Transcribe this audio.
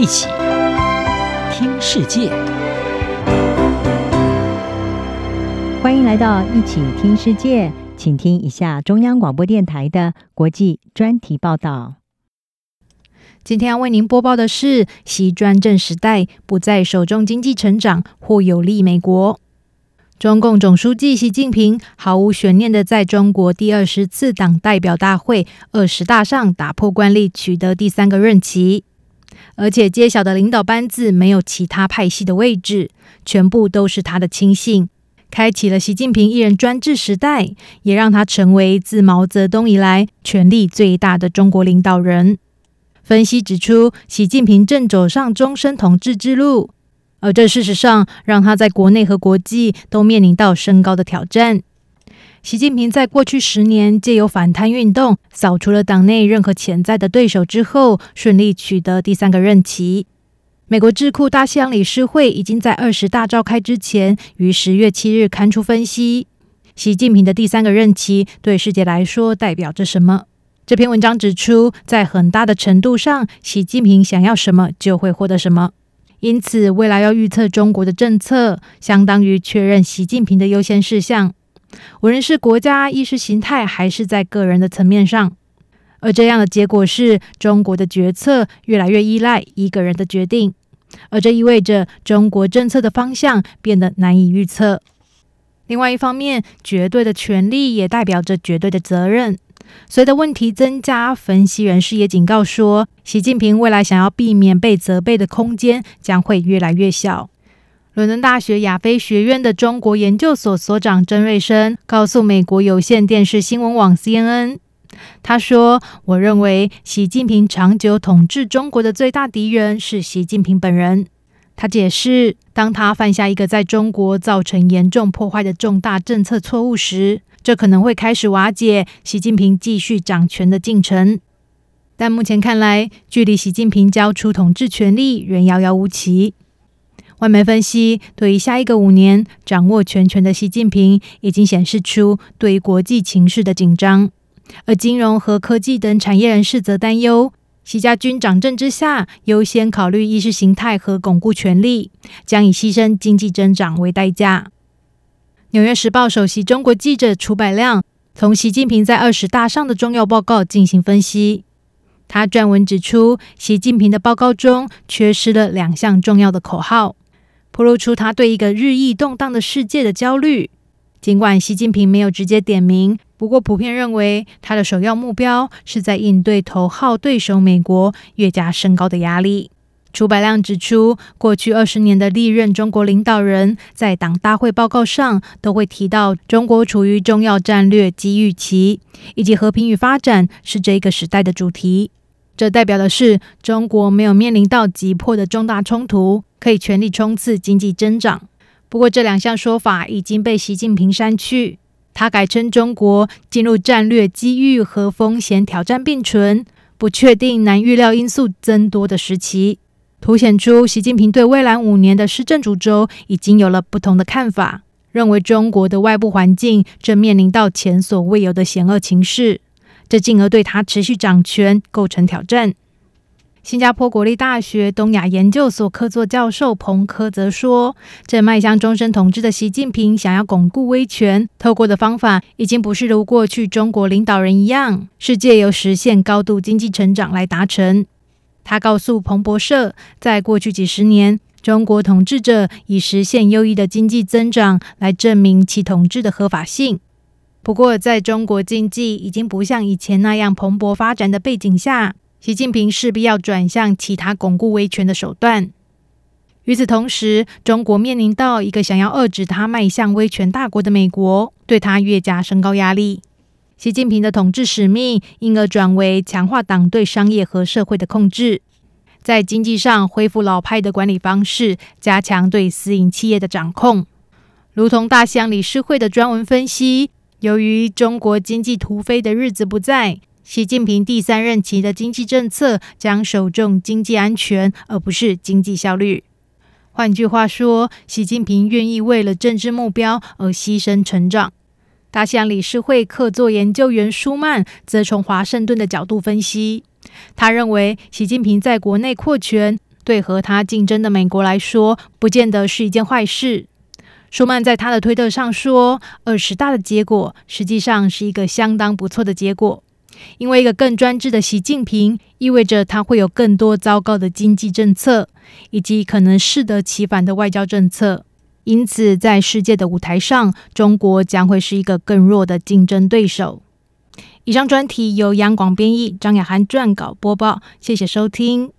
一起听世界，欢迎来到一起听世界，请听一下中央广播电台的国际专题报道。今天要为您播报的是：西专政时代不再首重经济成长或有利美国。中共总书记习近平毫无悬念的在中国第二十次党代表大会二十大上打破惯例，取得第三个任期，而且揭晓的领导班子没有其他派系的位置，全部都是他的亲信，开启了习近平一人专制时代，也让他成为自毛泽东以来权力最大的中国领导人。分析指出，习近平正走上终身统治之路。而这事实上让他在国内和国际都面临到升高的挑战。习近平在过去十年借由反贪运动扫除了党内任何潜在的对手之后，顺利取得第三个任期。美国智库大西洋理事会已经在二十大召开之前，于十月七日刊出分析：习近平的第三个任期对世界来说代表着什么？这篇文章指出，在很大的程度上，习近平想要什么就会获得什么。因此，未来要预测中国的政策，相当于确认习近平的优先事项，无论是国家意识形态，还是在个人的层面上。而这样的结果是，中国的决策越来越依赖一个人的决定，而这意味着中国政策的方向变得难以预测。另外一方面，绝对的权力也代表着绝对的责任。随着问题增加，分析人士也警告说，习近平未来想要避免被责备的空间将会越来越小。伦敦大学亚非学院的中国研究所所长曾瑞生告诉美国有线电视新闻网 CNN，他说：“我认为习近平长久统治中国的最大敌人是习近平本人。”他解释，当他犯下一个在中国造成严重破坏的重大政策错误时，这可能会开始瓦解习近平继续掌权的进程，但目前看来，距离习近平交出统治权力仍遥遥无期。外媒分析，对于下一个五年掌握全权的习近平，已经显示出对于国际情势的紧张。而金融和科技等产业人士则担忧，习家军掌政之下，优先考虑意识形态和巩固权力，将以牺牲经济增长为代价。《纽约时报》首席中国记者楚百亮从习近平在二十大上的重要报告进行分析。他撰文指出，习近平的报告中缺失了两项重要的口号，暴露出他对一个日益动荡的世界的焦虑。尽管习近平没有直接点名，不过普遍认为他的首要目标是在应对头号对手美国越加升高的压力。楚百亮指出，过去二十年的历任中国领导人，在党大会报告上都会提到中国处于重要战略机遇期，以及和平与发展是这个时代的主题。这代表的是中国没有面临到急迫的重大冲突，可以全力冲刺经济增长。不过，这两项说法已经被习近平删去，他改称中国进入战略机遇和风险挑战并存、不确定、难预料因素增多的时期。凸显出习近平对未来五年的施政主轴已经有了不同的看法，认为中国的外部环境正面临到前所未有的险恶情势，这进而对他持续掌权构成挑战。新加坡国立大学东亚研究所客座教授彭科则说，正迈向终身统治的习近平想要巩固威权，透过的方法已经不是如过去中国领导人一样，是借由实现高度经济成长来达成。他告诉彭博社，在过去几十年，中国统治者以实现优异的经济增长来证明其统治的合法性。不过，在中国经济已经不像以前那样蓬勃发展的背景下，习近平势必要转向其他巩固威权的手段。与此同时，中国面临到一个想要遏制他迈向威权大国的美国，对他越加升高压力。习近平的统治使命因而转为强化党对商业和社会的控制，在经济上恢复老派的管理方式，加强对私营企业的掌控。如同大西洋理事会的专文分析，由于中国经济突飞的日子不在，习近平第三任期的经济政策将首重经济安全，而不是经济效率。换句话说，习近平愿意为了政治目标而牺牲成长。大西洋理事会客座研究员舒曼则从华盛顿的角度分析，他认为习近平在国内扩权，对和他竞争的美国来说，不见得是一件坏事。舒曼在他的推特上说：“二十大的结果实际上是一个相当不错的结果，因为一个更专制的习近平意味着他会有更多糟糕的经济政策，以及可能适得其反的外交政策。因此，在世界的舞台上，中国将会是一个更弱的竞争对手。”以上专题由杨广编译，张雅涵撰稿播报，谢谢收听。